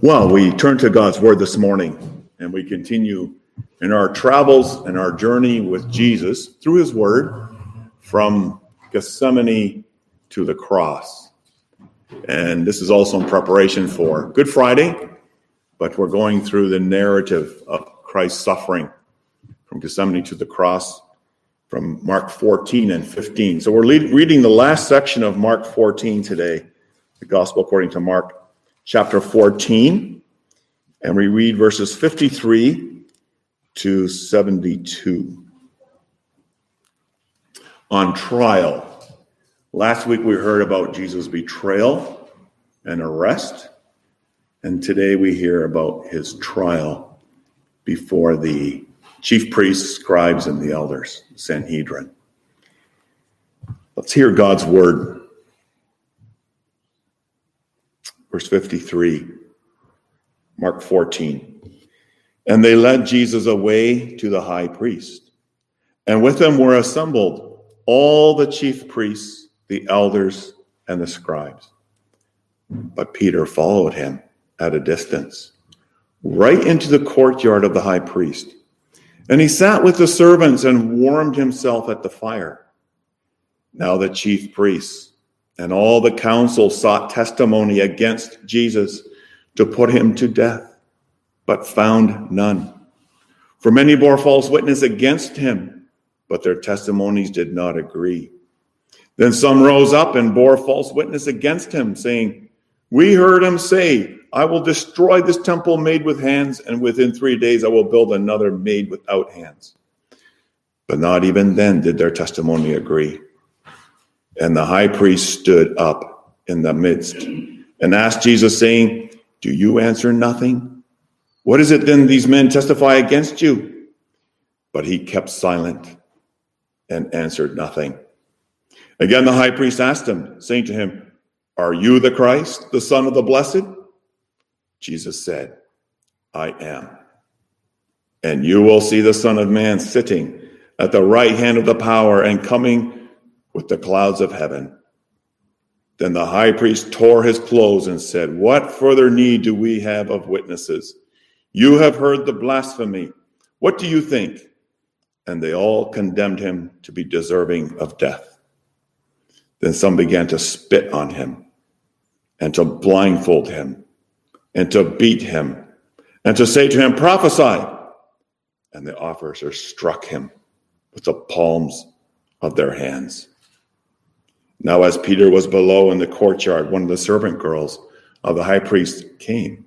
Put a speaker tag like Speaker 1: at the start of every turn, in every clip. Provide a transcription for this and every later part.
Speaker 1: Well, we turn to God's word this morning and we continue in our travels and our journey with Jesus through his word from Gethsemane to the cross. And this is also in preparation for Good Friday, but we're going through the narrative of Christ's suffering from Gethsemane to the cross from Mark 14 and 15. So we're reading the last section of Mark 14 today, the gospel according to Mark chapter 14, and we read verses 53 to 72. On trial. Last week we heard about Jesus' betrayal and arrest, and today we hear about his trial before the chief priests, scribes, and the elders, Sanhedrin. Let's hear God's word Verse 53, Mark 14. And they led Jesus away to the high priest. And with them were assembled all the chief priests, the elders, and the scribes. But Peter followed him at a distance, right into the courtyard of the high priest. And he sat with the servants and warmed himself at the fire. Now the chief priests and all the council sought testimony against Jesus to put him to death, but found none. For many bore false witness against him, but their testimonies did not agree. Then some rose up and bore false witness against him, saying, We heard him say, I will destroy this temple made with hands, and within three days I will build another made without hands. But not even then did their testimony agree. And the high priest stood up in the midst and asked Jesus, saying, Do you answer nothing? What is it then these men testify against you? But he kept silent and answered nothing. Again, the high priest asked him, saying to him, Are you the Christ, the Son of the Blessed? Jesus said, I am. And you will see the Son of Man sitting at the right hand of the power and coming with the clouds of heaven. Then the high priest tore his clothes and said, What further need do we have of witnesses? You have heard the blasphemy. What do you think? And they all condemned him to be deserving of death. Then some began to spit on him and to blindfold him and to beat him and to say to him, Prophesy. And the officers struck him with the palms of their hands. Now, as Peter was below in the courtyard, one of the servant girls of the high priest came.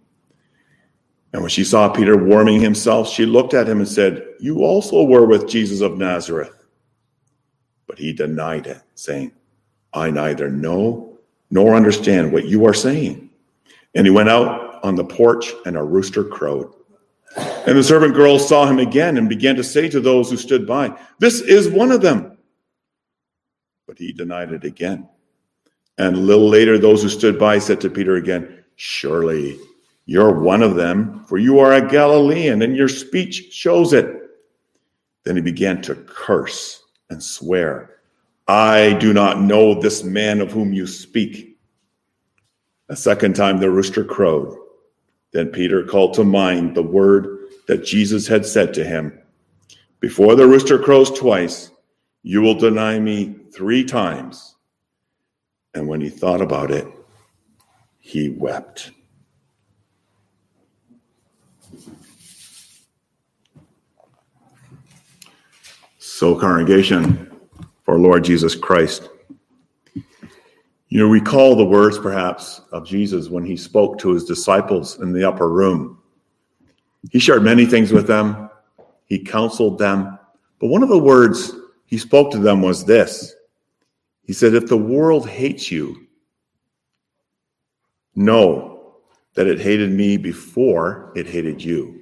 Speaker 1: And when she saw Peter warming himself, she looked at him and said, You also were with Jesus of Nazareth. But he denied it, saying, I neither know nor understand what you are saying. And he went out on the porch, and a rooster crowed. And the servant girl saw him again and began to say to those who stood by, This is one of them. But he denied it again. And a little later, those who stood by said to Peter again, Surely you're one of them, for you are a Galilean, and your speech shows it. Then he began to curse and swear, I do not know this man of whom you speak. A second time the rooster crowed. Then Peter called to mind the word that Jesus had said to him Before the rooster crows twice, you will deny me three times. And when he thought about it, he wept. So, congregation for Lord Jesus Christ, you know, recall the words perhaps of Jesus when he spoke to his disciples in the upper room. He shared many things with them, he counseled them, but one of the words he spoke to them was this He said, If the world hates you, know that it hated me before it hated you.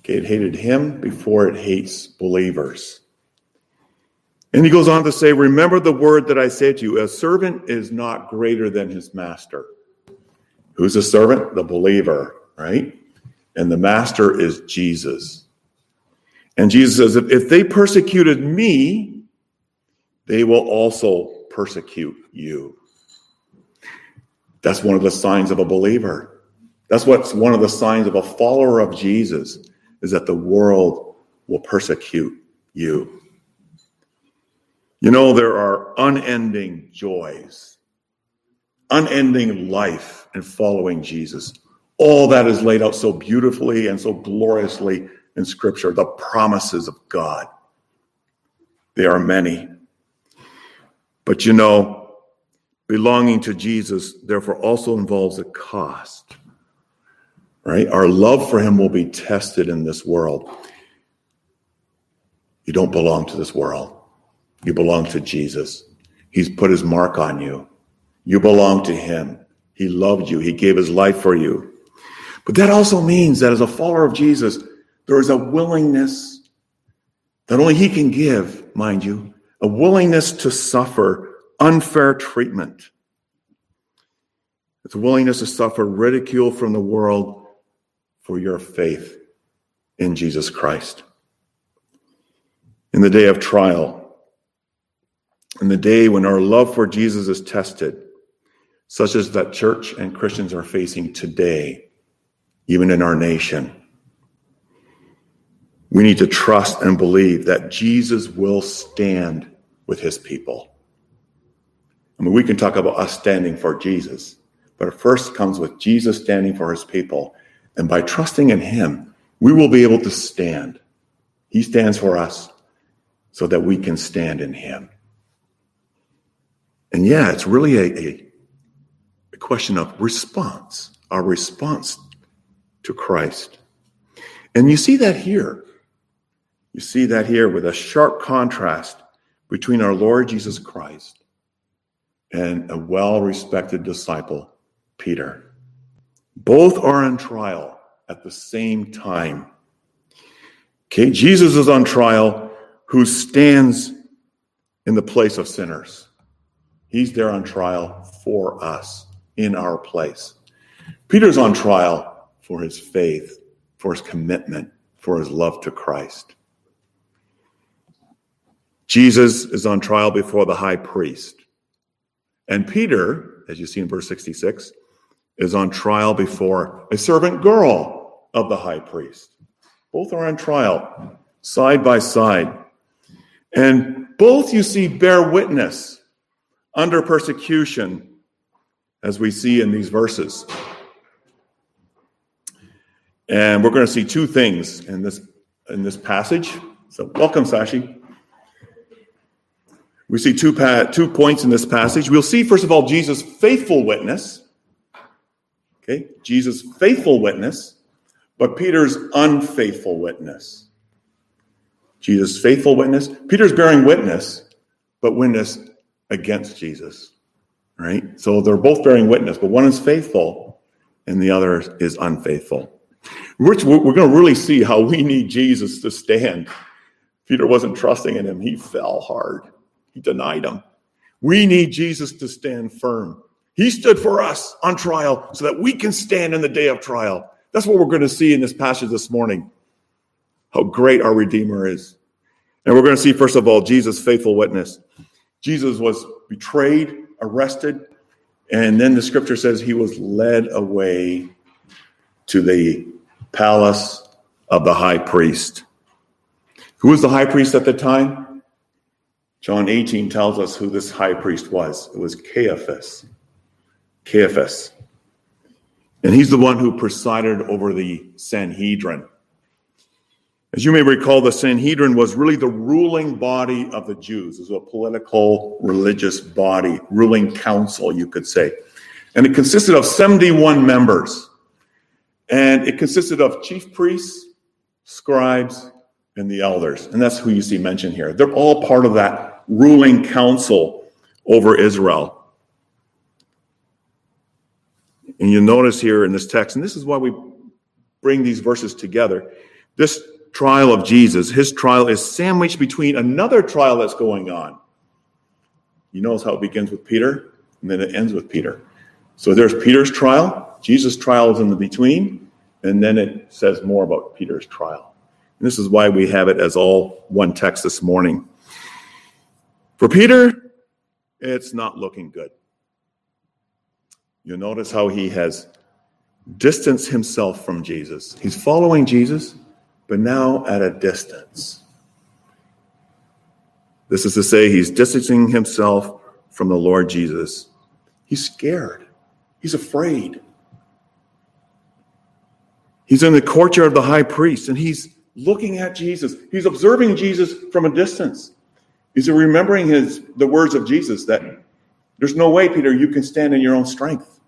Speaker 1: Okay, it hated him before it hates believers. And he goes on to say, Remember the word that I said to you a servant is not greater than his master. Who's a servant? The believer, right? And the master is Jesus. And Jesus says, if they persecuted me, they will also persecute you. That's one of the signs of a believer. That's what's one of the signs of a follower of Jesus is that the world will persecute you. You know, there are unending joys, unending life in following Jesus. All that is laid out so beautifully and so gloriously in Scripture, the promises of God. They are many. But you know, belonging to Jesus, therefore, also involves a cost, right? Our love for Him will be tested in this world. You don't belong to this world, you belong to Jesus. He's put His mark on you. You belong to Him. He loved you, He gave His life for you. But that also means that as a follower of Jesus, there is a willingness that only He can give, mind you, a willingness to suffer unfair treatment. It's a willingness to suffer ridicule from the world for your faith in Jesus Christ. In the day of trial, in the day when our love for Jesus is tested, such as that church and Christians are facing today, even in our nation, we need to trust and believe that Jesus will stand with his people. I mean, we can talk about us standing for Jesus, but it first comes with Jesus standing for his people. And by trusting in him, we will be able to stand. He stands for us so that we can stand in him. And yeah, it's really a, a, a question of response, our response to Christ. And you see that here. You see that here with a sharp contrast between our Lord Jesus Christ and a well respected disciple, Peter. Both are on trial at the same time. Okay, Jesus is on trial who stands in the place of sinners. He's there on trial for us in our place. Peter's on trial for his faith, for his commitment, for his love to Christ. Jesus is on trial before the high priest. And Peter, as you see in verse 66, is on trial before a servant girl of the high priest. Both are on trial, side by side. And both you see bear witness under persecution, as we see in these verses. And we're going to see two things in this in this passage. So welcome, Sashi. We see two, pa- two points in this passage. We'll see, first of all, Jesus' faithful witness. Okay, Jesus' faithful witness, but Peter's unfaithful witness. Jesus' faithful witness. Peter's bearing witness, but witness against Jesus. Right? So they're both bearing witness, but one is faithful and the other is unfaithful. Which we're going to really see how we need Jesus to stand. Peter wasn't trusting in him, he fell hard. He denied him. We need Jesus to stand firm. He stood for us on trial so that we can stand in the day of trial. That's what we're going to see in this passage this morning. How great our Redeemer is. And we're going to see, first of all, Jesus' faithful witness. Jesus was betrayed, arrested, and then the scripture says he was led away to the palace of the high priest. Who was the high priest at the time? John 18 tells us who this high priest was. It was Caiaphas. Caiaphas. And he's the one who presided over the Sanhedrin. As you may recall, the Sanhedrin was really the ruling body of the Jews. It was a political, religious body, ruling council, you could say. And it consisted of 71 members. And it consisted of chief priests, scribes, and the elders. And that's who you see mentioned here. They're all part of that ruling council over Israel. And you notice here in this text, and this is why we bring these verses together. This trial of Jesus, his trial is sandwiched between another trial that's going on. You notice how it begins with Peter and then it ends with Peter. So there's Peter's trial, Jesus' trial is in the between, and then it says more about Peter's trial. And this is why we have it as all one text this morning. For Peter, it's not looking good. You'll notice how he has distanced himself from Jesus. He's following Jesus, but now at a distance. This is to say, he's distancing himself from the Lord Jesus. He's scared, he's afraid. He's in the courtyard of the high priest and he's looking at Jesus. He's observing Jesus from a distance. He's remembering his the words of Jesus that there's no way, Peter, you can stand in your own strength.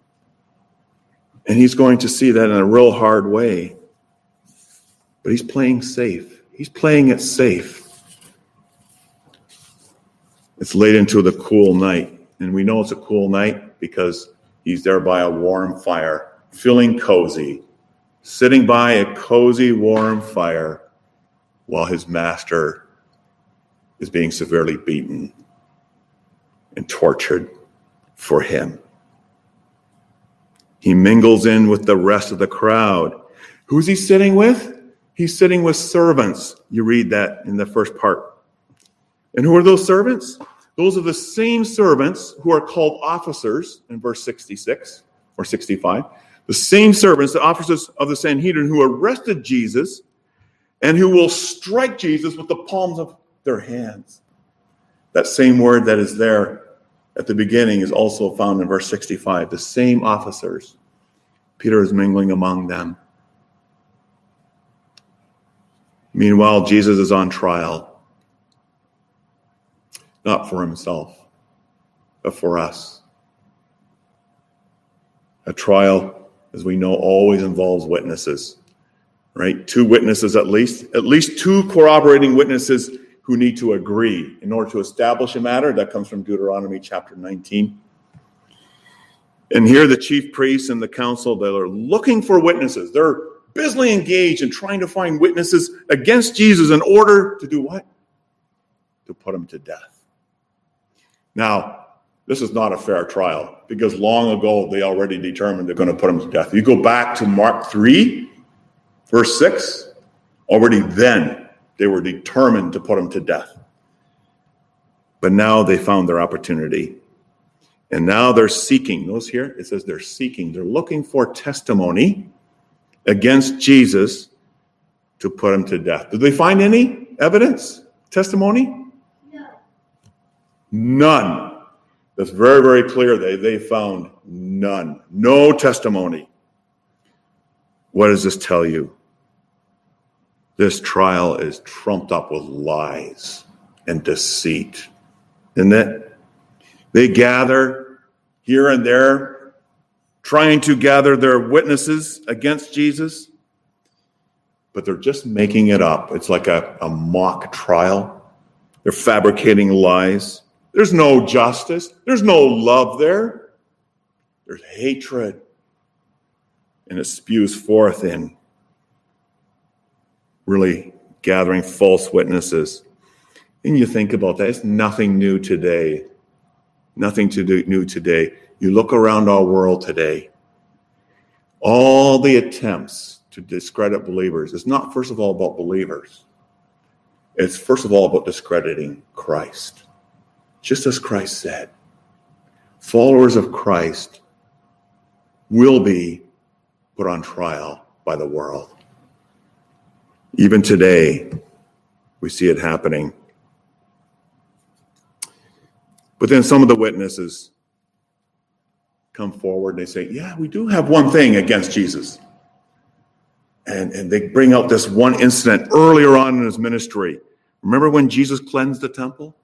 Speaker 1: And he's going to see that in a real hard way. But he's playing safe. He's playing it safe. It's late into the cool night. And we know it's a cool night because he's there by a warm fire, feeling cozy, sitting by a cozy, warm fire while his master is being severely beaten and tortured for him. He mingles in with the rest of the crowd. Who's he sitting with? He's sitting with servants. You read that in the first part. And who are those servants? Those are the same servants who are called officers in verse 66 or 65. The same servants, the officers of the Sanhedrin who arrested Jesus and who will strike Jesus with the palms of their hands. That same word that is there at the beginning is also found in verse 65. The same officers. Peter is mingling among them. Meanwhile, Jesus is on trial, not for himself, but for us. A trial, as we know, always involves witnesses, right? Two witnesses at least, at least two corroborating witnesses who need to agree in order to establish a matter. That comes from Deuteronomy chapter 19. And here, the chief priests and the council, they're looking for witnesses. They're busily engaged in trying to find witnesses against Jesus in order to do what? To put him to death. Now, this is not a fair trial because long ago they already determined they're going to put him to death. You go back to Mark 3, verse 6, already then they were determined to put him to death. But now they found their opportunity. And now they're seeking. Notice here, it says they're seeking. They're looking for testimony against Jesus to put him to death. Did they find any evidence, testimony? No. None. That's very, very clear. They, they found none. No testimony. What does this tell you? This trial is trumped up with lies and deceit. Isn't it? They gather here and there trying to gather their witnesses against Jesus, but they're just making it up. It's like a, a mock trial. They're fabricating lies. There's no justice, there's no love there. There's hatred. And it spews forth in really gathering false witnesses. And you think about that, it's nothing new today. Nothing to do new today. You look around our world today, all the attempts to discredit believers is not, first of all, about believers. It's, first of all, about discrediting Christ. Just as Christ said, followers of Christ will be put on trial by the world. Even today, we see it happening. But then some of the witnesses come forward and they say, Yeah, we do have one thing against Jesus. And, and they bring out this one incident earlier on in his ministry. Remember when Jesus cleansed the temple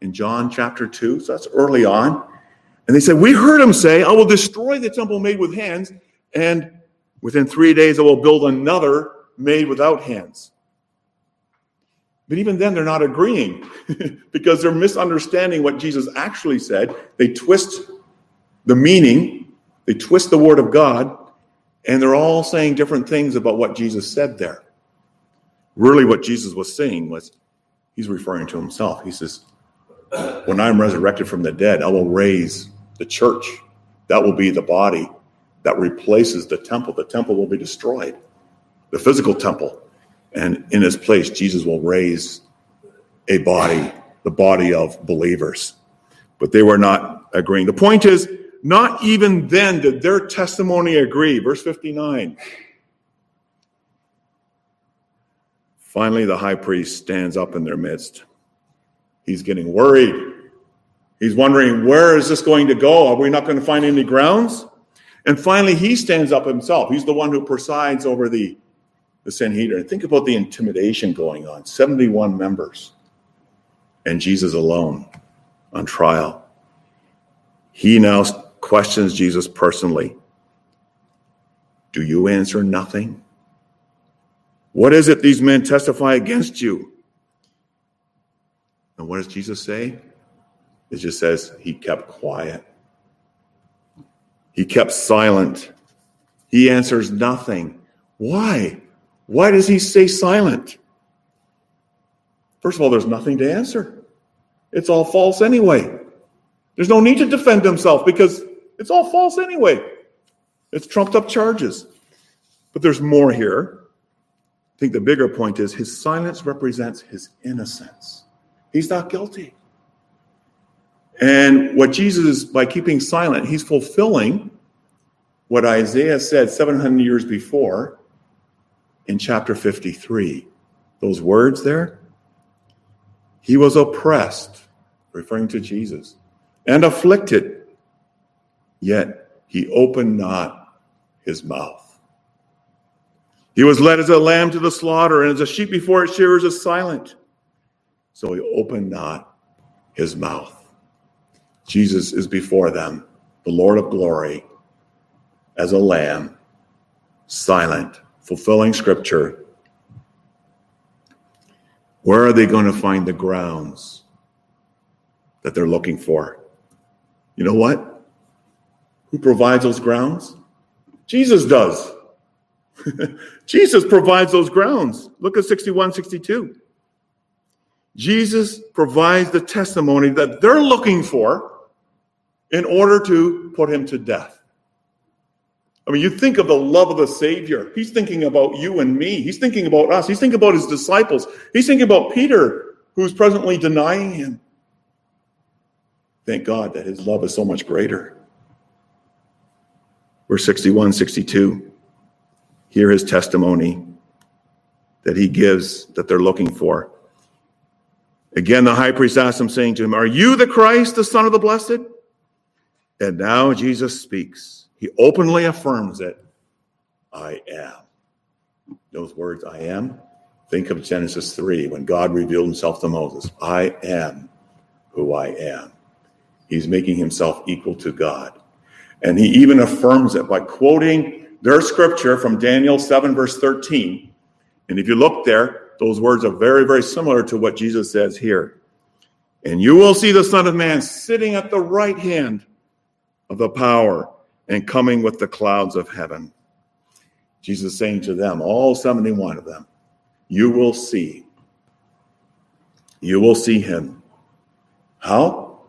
Speaker 1: in John chapter 2? So that's early on. And they said, We heard him say, I will destroy the temple made with hands, and within three days I will build another made without hands. But even then, they're not agreeing because they're misunderstanding what Jesus actually said. They twist the meaning, they twist the word of God, and they're all saying different things about what Jesus said there. Really, what Jesus was saying was, he's referring to himself. He says, When I'm resurrected from the dead, I will raise the church. That will be the body that replaces the temple. The temple will be destroyed, the physical temple. And in its place, Jesus will raise a body, the body of believers. But they were not agreeing. The point is, not even then did their testimony agree. Verse 59. Finally, the high priest stands up in their midst. He's getting worried. He's wondering, where is this going to go? Are we not going to find any grounds? And finally, he stands up himself. He's the one who presides over the, the Sanhedrin. Think about the intimidation going on 71 members, and Jesus alone on trial. He now questions Jesus personally. Do you answer nothing? What is it these men testify against you? And what does Jesus say? It just says he kept quiet. He kept silent. He answers nothing. Why? Why does he stay silent? First of all, there's nothing to answer. It's all false anyway. There's no need to defend himself because it's all false anyway. It's trumped up charges. But there's more here. I think the bigger point is his silence represents his innocence. He's not guilty. And what Jesus, by keeping silent, he's fulfilling what Isaiah said 700 years before in chapter 53. Those words there. He was oppressed, referring to Jesus, and afflicted, yet he opened not his mouth. He was led as a lamb to the slaughter, and as a sheep before its shearers is silent. So he opened not his mouth. Jesus is before them, the Lord of glory, as a lamb, silent, fulfilling scripture. Where are they going to find the grounds that they're looking for? You know what? Who provides those grounds? Jesus does. Jesus provides those grounds. Look at 61, 62. Jesus provides the testimony that they're looking for in order to put him to death. I mean, you think of the love of the Savior. He's thinking about you and me. He's thinking about us. He's thinking about his disciples. He's thinking about Peter, who's presently denying him. Thank God that his love is so much greater. Verse 61, 62. Hear his testimony that he gives that they're looking for. Again, the high priest asked him, saying to him, Are you the Christ, the Son of the Blessed? And now Jesus speaks. He openly affirms it I am. Those words, I am, think of Genesis 3 when God revealed himself to Moses. I am who I am. He's making himself equal to God. And he even affirms it by quoting their scripture from Daniel 7, verse 13. And if you look there, those words are very, very similar to what Jesus says here. And you will see the Son of Man sitting at the right hand of the power and coming with the clouds of heaven. Jesus saying to them, all 71 of them, you will see. You will see him. How?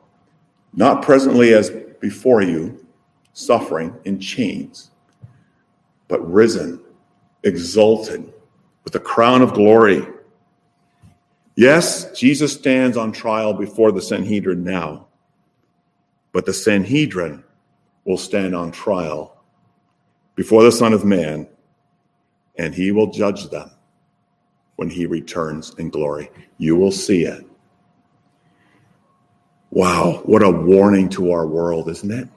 Speaker 1: Not presently as before you, suffering in chains, but risen, exalted, with a crown of glory. Yes, Jesus stands on trial before the Sanhedrin now, but the Sanhedrin will stand on trial before the Son of Man, and he will judge them when he returns in glory. You will see it. Wow, what a warning to our world, isn't it?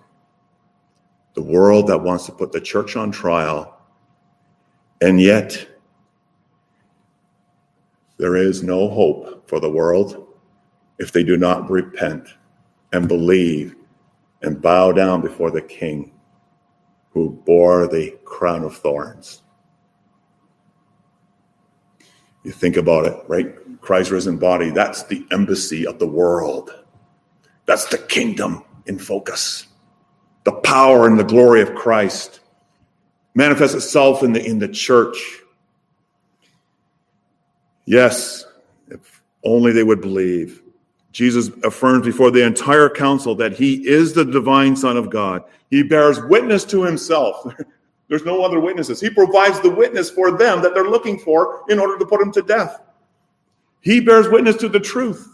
Speaker 1: The world that wants to put the church on trial, and yet there is no hope for the world if they do not repent and believe and bow down before the king who bore the crown of thorns. You think about it, right? Christ's risen body, that's the embassy of the world. That's the kingdom in focus. The power and the glory of Christ manifests itself in the, in the church. Yes, if only they would believe. Jesus affirms before the entire council that he is the divine Son of God. He bears witness to himself. There's no other witnesses. He provides the witness for them that they're looking for in order to put him to death. He bears witness to the truth.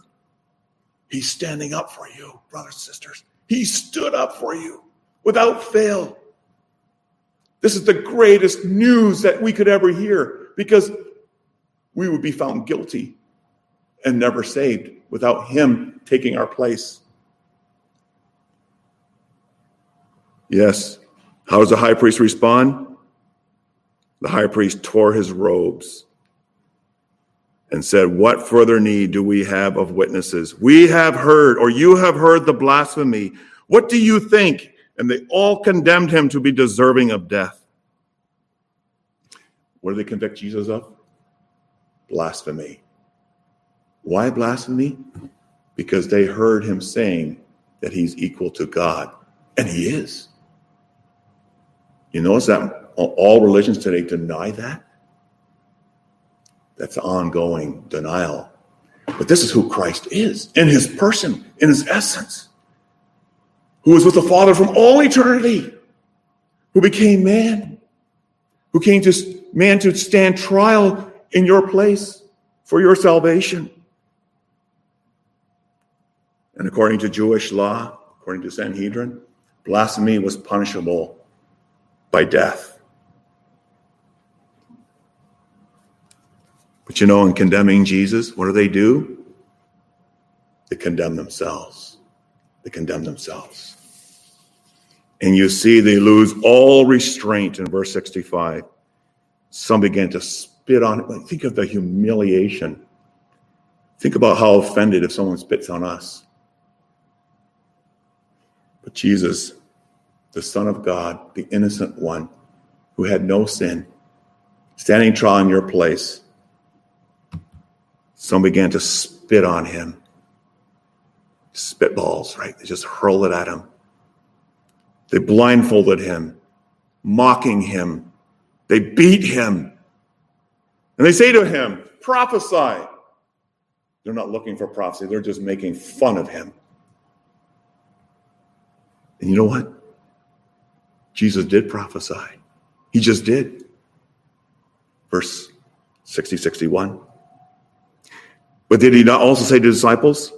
Speaker 1: He's standing up for you, brothers and sisters. He stood up for you. without fail. This is the greatest news that we could ever hear because we would be found guilty and never saved without Him taking our place. Yes. How does the high priest respond? The high priest tore his robes and said, What further need do we have of witnesses? We have heard, or you have heard the blasphemy. What do you think? And they all condemned him to be deserving of death. What do they convict Jesus of? Blasphemy. Why blasphemy? Because they heard him saying that he's equal to God, and he is. You notice that all religions today deny that? That's ongoing denial. But this is who Christ is in his person, in his essence, who was with the Father from all eternity, who became man, who came to man to stand trial in your place for your salvation. And according to Jewish law, according to Sanhedrin, blasphemy was punishable by death. But you know, in condemning Jesus, what do they do? They condemn themselves. They condemn themselves. And you see, they lose all restraint in verse 65. Some began to spit on it. Think of the humiliation. Think about how offended if someone spits on us. But Jesus the Son of God, the innocent one who had no sin, standing trial in your place, some began to spit on him. Spitballs, right? They just hurled it at him. They blindfolded him, mocking him. They beat him. And they say to him, prophesy. They're not looking for prophecy, they're just making fun of him. And you know what? Jesus did prophesy. He just did. Verse 60, 61. But did he not also say to disciples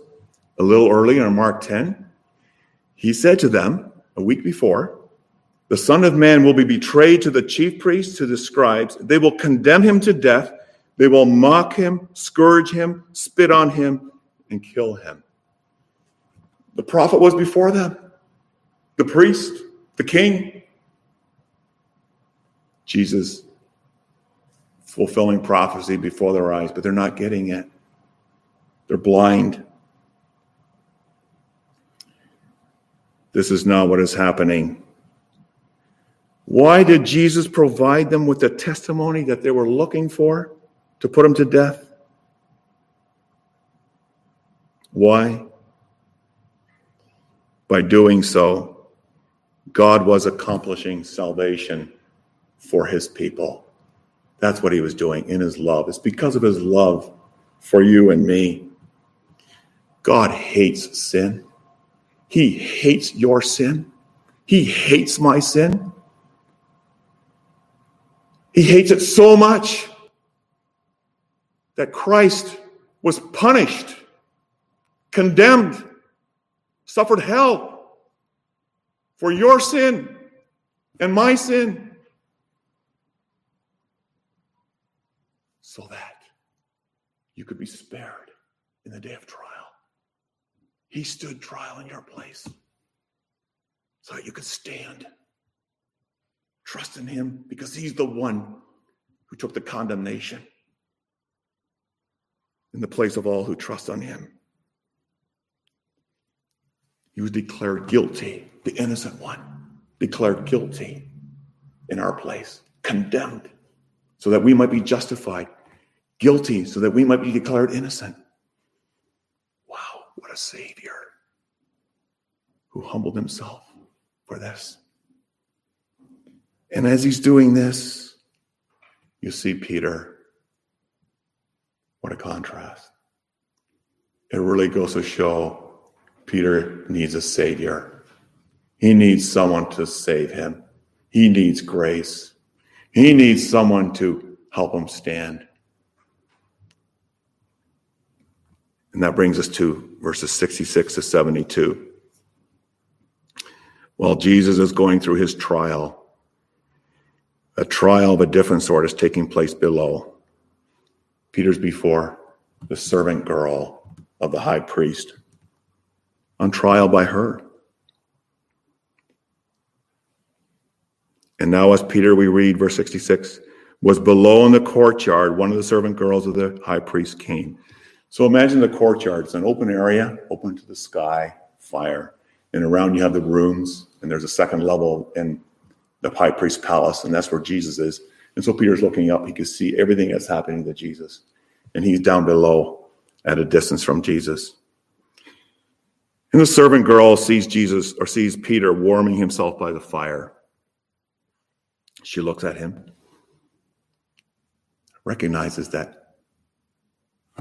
Speaker 1: a little earlier in Mark 10? He said to them a week before, The Son of Man will be betrayed to the chief priests, to the scribes. They will condemn him to death. They will mock him, scourge him, spit on him, and kill him. The prophet was before them, the priest, the king, Jesus fulfilling prophecy before their eyes, but they're not getting it. They're blind. This is not what is happening. Why did Jesus provide them with the testimony that they were looking for to put him to death? Why? By doing so, God was accomplishing salvation for his people. That's what he was doing in his love. It's because of his love for you and me. God hates sin. He hates your sin. He hates my sin. He hates it so much that Christ was punished, condemned, suffered hell for your sin and my sin. so that you could be spared in the day of trial. He stood trial in your place so that you could stand. Trust in him because he's the one who took the condemnation in the place of all who trust on him. He was declared guilty, the innocent one, declared guilty in our place, condemned, so that we might be justified guilty so that we might be declared innocent. Wow, what a Savior who humbled himself for this. And as he's doing this, you see Peter. What a contrast. It really goes to show Peter needs a Savior. He needs someone to save him. He needs grace. He needs someone to help him stand. And that brings us to verses 66 to 72. while Jesus is going through his trial. A trial of a different sort is taking place below. Peter's before the servant girl of the high priest on trial by her. And now, as Peter, we read verse 66, was below in the courtyard, one of the servant girls of the high priest came. So imagine the courtyard. It's an open area, open to the sky, fire. And around you have the rooms, and there's a second level in the high priest's palace, and that's where Jesus is. And so Peter's looking up. He can see everything that's happening to Jesus. And he's down below at a distance from Jesus. And the servant girl sees Jesus or sees Peter warming himself by the fire. She looks at him, recognizes that,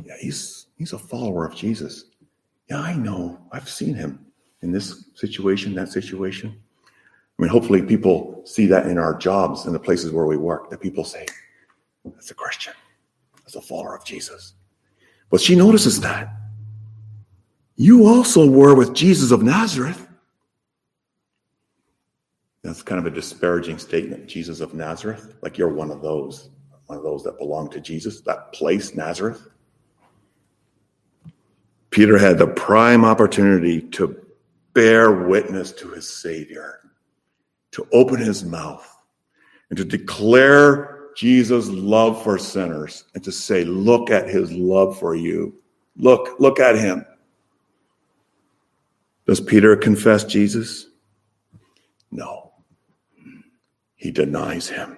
Speaker 1: yeah, he's, he's a follower of Jesus. Yeah, I know. I've seen him in this situation, that situation. I mean, hopefully people see that in our jobs and the places where we work, that people say, that's a Christian, that's a follower of Jesus. But she notices that. You also were with Jesus of Nazareth. That's kind of a disparaging statement, Jesus of Nazareth. Like you're one of those, one of those that belong to Jesus, that place, Nazareth. Peter had the prime opportunity to bear witness to his Savior, to open his mouth, and to declare Jesus' love for sinners, and to say, Look at his love for you. Look, look at him. Does Peter confess Jesus? No he denies him.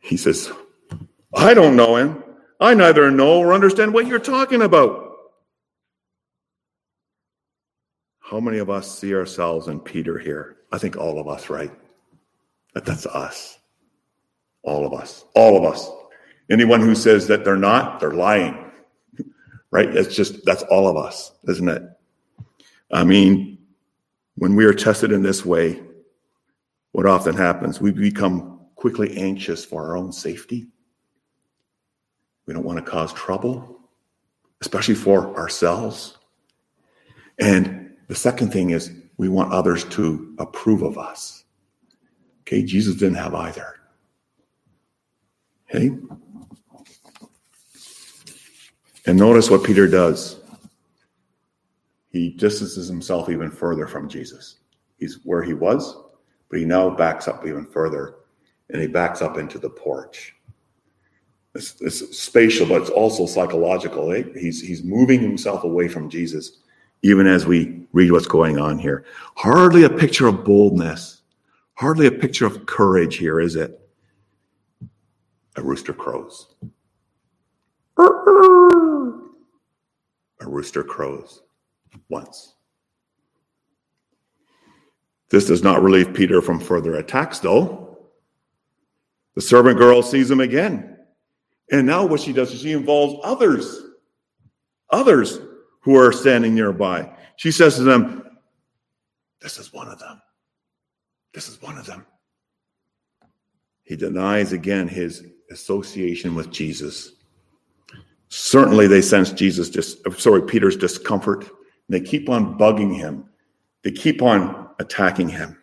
Speaker 1: He says, I don't know him. I neither know or understand what you're talking about. How many of us see ourselves in Peter here? I think all of us, right? That that's us. All of us. All of us. Anyone who says that they're not, they're lying. right? It's just that's all of us, isn't it? I mean, when we are tested in this way, what often happens, we become quickly anxious for our own safety. We don't want to cause trouble, especially for ourselves. And the second thing is we want others to approve of us. Okay, Jesus didn't have either. Okay? And notice what Peter does. He distances himself even further from Jesus. He's where he was, but he now backs up even further and he backs up into the porch. It's, it's spatial, but it's also psychological. Eh? He's, he's moving himself away from Jesus, even as we read what's going on here. Hardly a picture of boldness, hardly a picture of courage here, is it? A rooster crows. A rooster crows once. This does not relieve Peter from further attacks, though. The servant girl sees him again. And now what she does is she involves others, others who are standing nearby. She says to them, This is one of them. This is one of them. He denies again his association with Jesus. Certainly, they sense Jesus, dis- sorry, Peter's discomfort. And they keep on bugging him. They keep on attacking him.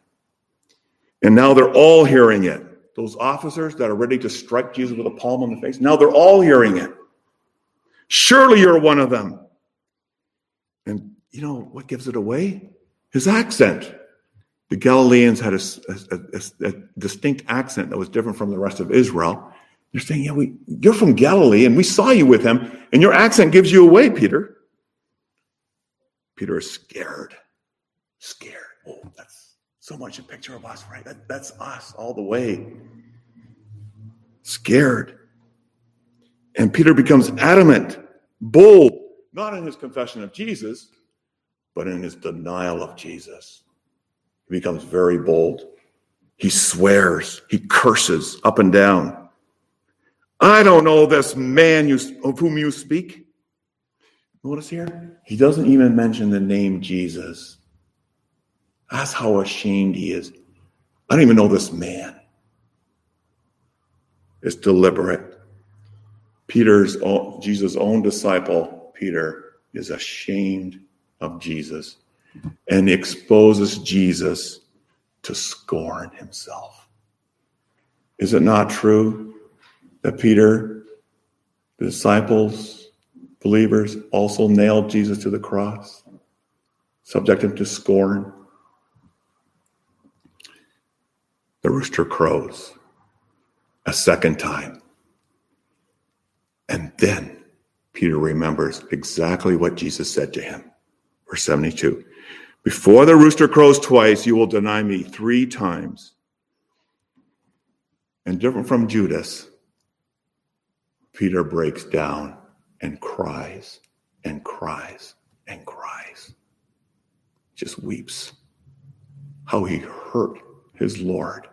Speaker 1: And now they're all hearing it. Those officers that are ready to strike Jesus with a palm on the face, now they're all hearing it. Surely you're one of them. And you know what gives it away? His accent. The Galileans had a, a, a, a distinct accent that was different from the rest of Israel. They're saying, Yeah, we, you're from Galilee and we saw you with him, and your accent gives you away, Peter. Peter is scared. Scared. Oh, that's so much a picture of us, right? That, that's us all the way. Scared. And Peter becomes adamant, bold, not in his confession of Jesus, but in his denial of Jesus. He becomes very bold. He swears, he curses up and down. I don't know this man you, of whom you speak. Notice here, he doesn't even mention the name Jesus. That's how ashamed he is. I don't even know this man. It's deliberate. Peter's own, Jesus' own disciple, Peter, is ashamed of Jesus and exposes Jesus to scorn himself. Is it not true that Peter, the disciples, believers also nailed Jesus to the cross, subject him to scorn? The rooster crows a second time. And then Peter remembers exactly what Jesus said to him. Verse 72 Before the rooster crows twice, you will deny me three times. And different from Judas, Peter breaks down and cries and cries and cries. Just weeps. How he hurt his Lord,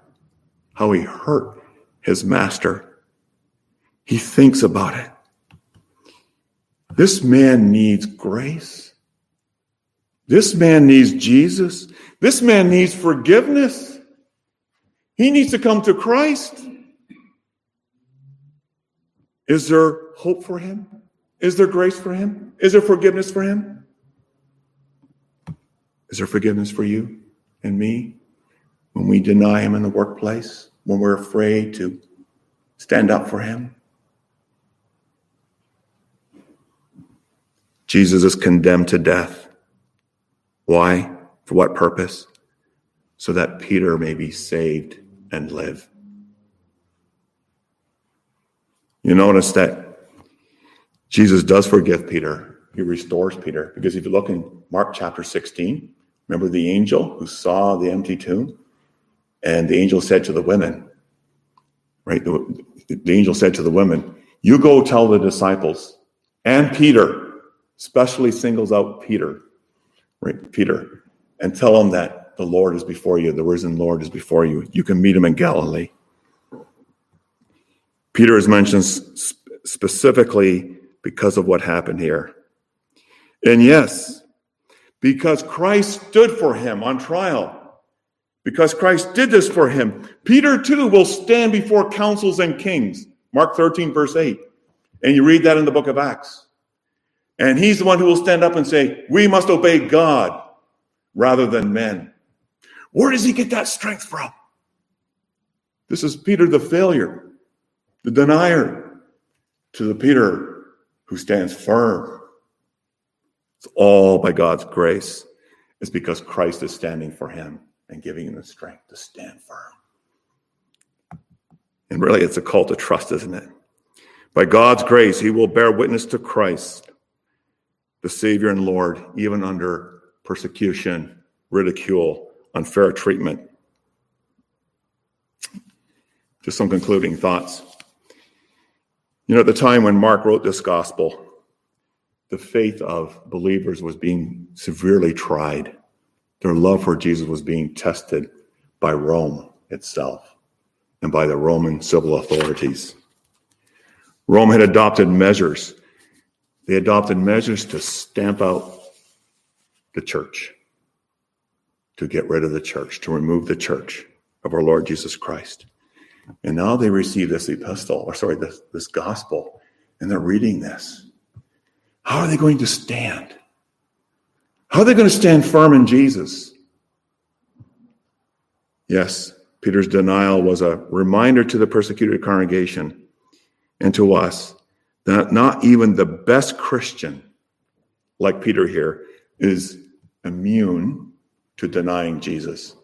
Speaker 1: how he hurt his master. He thinks about it. This man needs grace. This man needs Jesus. This man needs forgiveness. He needs to come to Christ. Is there hope for him? Is there grace for him? Is there forgiveness for him? Is there forgiveness for you and me when we deny him in the workplace, when we're afraid to stand up for him? Jesus is condemned to death. Why? For what purpose? So that Peter may be saved and live. You notice that Jesus does forgive Peter. He restores Peter. Because if you look in Mark chapter 16, remember the angel who saw the empty tomb? And the angel said to the women, right? The, the angel said to the women, You go tell the disciples and Peter especially singles out Peter, right? Peter, and tell him that the Lord is before you, the risen Lord is before you. You can meet him in Galilee. Peter is mentioned specifically because of what happened here. And yes, because Christ stood for him on trial, because Christ did this for him, Peter too will stand before councils and kings. Mark 13, verse 8. And you read that in the book of Acts. And he's the one who will stand up and say, We must obey God rather than men. Where does he get that strength from? This is Peter the failure, the denier, to the Peter who stands firm. It's all by God's grace. It's because Christ is standing for him and giving him the strength to stand firm. And really, it's a call to trust, isn't it? By God's grace, he will bear witness to Christ the Savior and Lord, even under persecution, ridicule, unfair treatment. Just some concluding thoughts. You know, at the time when Mark wrote this gospel, the faith of believers was being severely tried. Their love for Jesus was being tested by Rome itself and by the Roman civil authorities. Rome had adopted measures they adopted measures to stamp out the church, to get rid of the church, to remove the church of our Lord Jesus Christ. And now they receive this epistle, or sorry, this, this gospel, and they're reading this. How are they going to stand? How are they going to stand firm in Jesus? Yes, Peter's denial was a reminder to the persecuted congregation and to us that not even the best Christian, like Peter here, is immune to denying Jesus.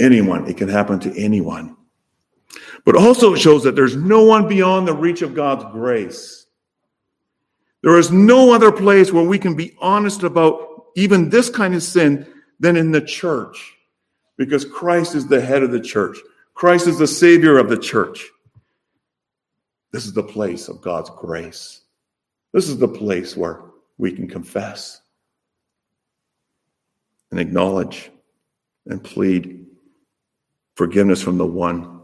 Speaker 1: Anyone, it can happen to anyone. But also it shows that there's no one beyond the reach of God's grace. There is no other place where we can be honest about even this kind of sin than in the church, because Christ is the head of the church. Christ is the savior of the church. This is the place of God's grace. This is the place where we can confess and acknowledge and plead forgiveness from the one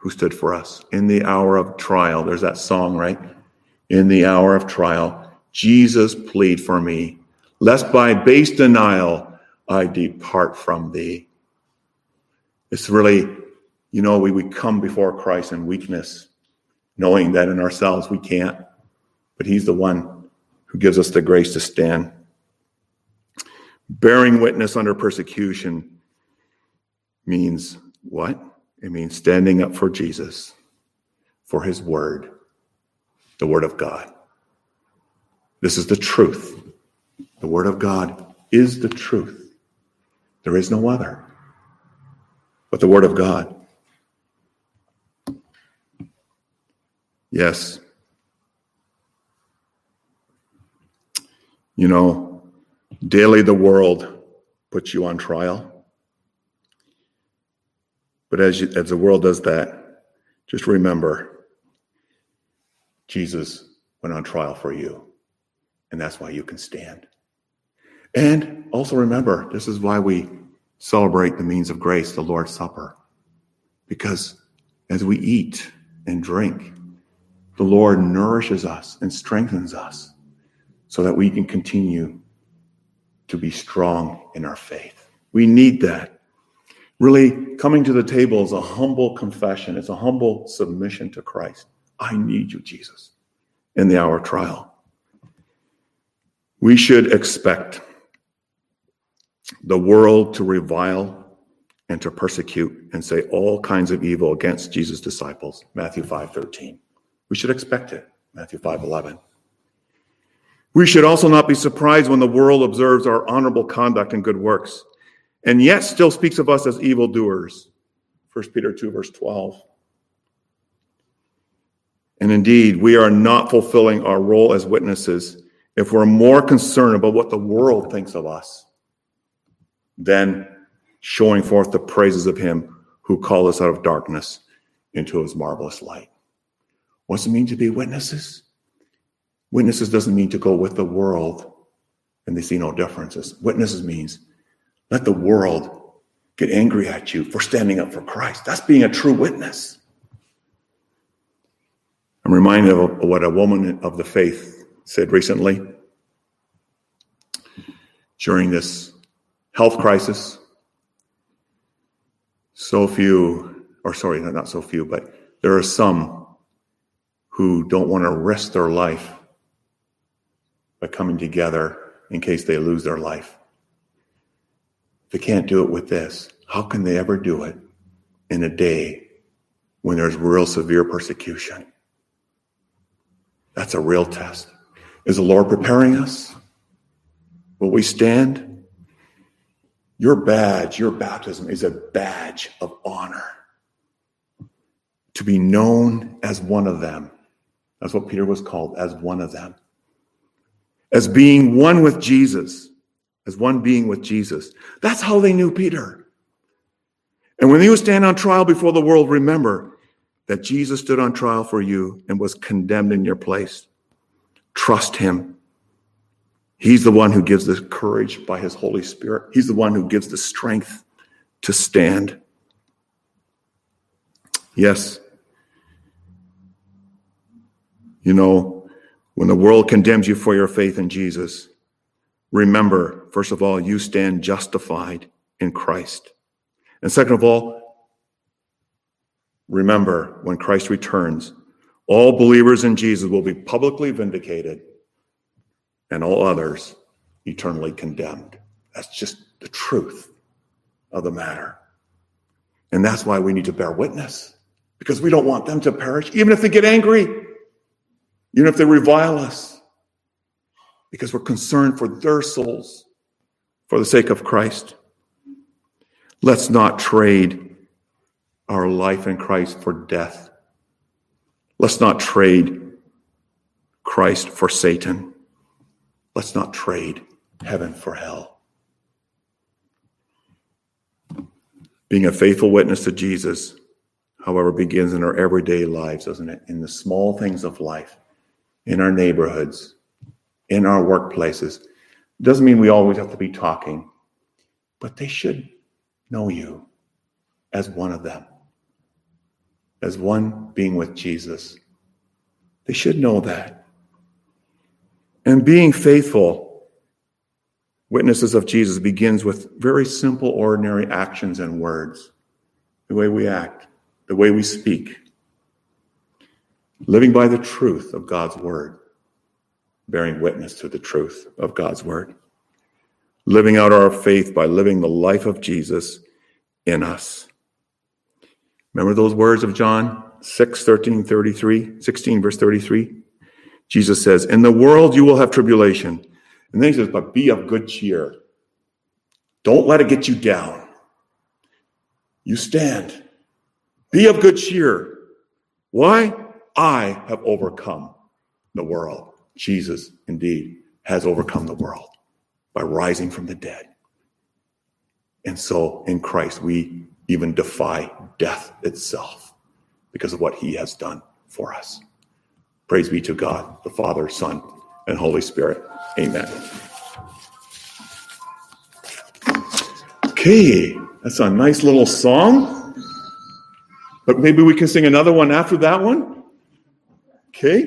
Speaker 1: who stood for us. In the hour of trial, there's that song, right? In the hour of trial, Jesus plead for me, lest by base denial I depart from thee. It's really, you know, we, we come before Christ in weakness knowing that in ourselves we can't, but He's the one who gives us the grace to stand. Bearing witness under persecution means what? It means standing up for Jesus, for his word, the word of God. This is the truth. The word of God is the truth. There is no other but the word of God. Yes. You know, daily the world puts you on trial. But as, you, as the world does that, just remember Jesus went on trial for you. And that's why you can stand. And also remember, this is why we celebrate the means of grace, the Lord's Supper. Because as we eat and drink, the Lord nourishes us and strengthens us so that we can continue to be strong in our faith. We need that. Really, coming to the table is a humble confession, it's a humble submission to Christ. I need you, Jesus, in the hour of trial. We should expect the world to revile and to persecute and say all kinds of evil against Jesus' disciples. Matthew 5:13. We should expect it. Matthew 5:11. We should also not be surprised when the world observes our honorable conduct and good works, and yet still speaks of us as evildoers. 1 Peter 2, verse 12. And indeed, we are not fulfilling our role as witnesses if we're more concerned about what the world thinks of us than showing forth the praises of him who called us out of darkness into his marvelous light. What's it mean to be witnesses? Witnesses doesn't mean to go with the world and they see no differences. Witnesses means let the world get angry at you for standing up for Christ. That's being a true witness. I'm reminded of what a woman of the faith said recently during this health crisis. So few, or sorry, not so few, but there are some who don't want to risk their life by coming together in case they lose their life. They can't do it with this, how can they ever do it in a day when there's real severe persecution? That's a real test. Is the Lord preparing us? Will we stand? Your badge, your baptism is a badge of honor. To be known as one of them. That's what Peter was called, as one of them. As being one with Jesus, as one being with Jesus. That's how they knew Peter. And when you stand on trial before the world, remember that Jesus stood on trial for you and was condemned in your place. Trust him. He's the one who gives the courage by his Holy Spirit. He's the one who gives the strength to stand. Yes. You know, when the world condemns you for your faith in Jesus, remember, first of all, you stand justified in Christ. And second of all, remember when Christ returns, all believers in Jesus will be publicly vindicated and all others eternally condemned. That's just the truth of the matter. And that's why we need to bear witness because we don't want them to perish, even if they get angry, even if they revile us, because we're concerned for their souls for the sake of Christ. Let's not trade our life in Christ for death. Let's not trade Christ for Satan. Let's not trade heaven for hell. Being a faithful witness to Jesus, however, begins in our everyday lives, doesn't it? In the small things of life, in our neighborhoods, in our workplaces. Doesn't mean we always have to be talking, but they should know you as one of them, as one being with Jesus. They should know that. And being faithful witnesses of Jesus begins with very simple, ordinary actions and words the way we act, the way we speak, living by the truth of God's word, bearing witness to the truth of God's word. living out our faith by living the life of Jesus in us. Remember those words of John 6, 13, 33, 16, verse 33? Jesus says, In the world you will have tribulation. And then he says, But be of good cheer. Don't let it get you down. You stand. Be of good cheer. Why? I have overcome the world. Jesus, indeed, has overcome the world by rising from the dead. And so in Christ, we even defy death itself because of what he has done for us. Praise be to God, the Father, Son, and Holy Spirit. Amen. Okay, that's a nice little song. But maybe we can sing another one after that one. Okay?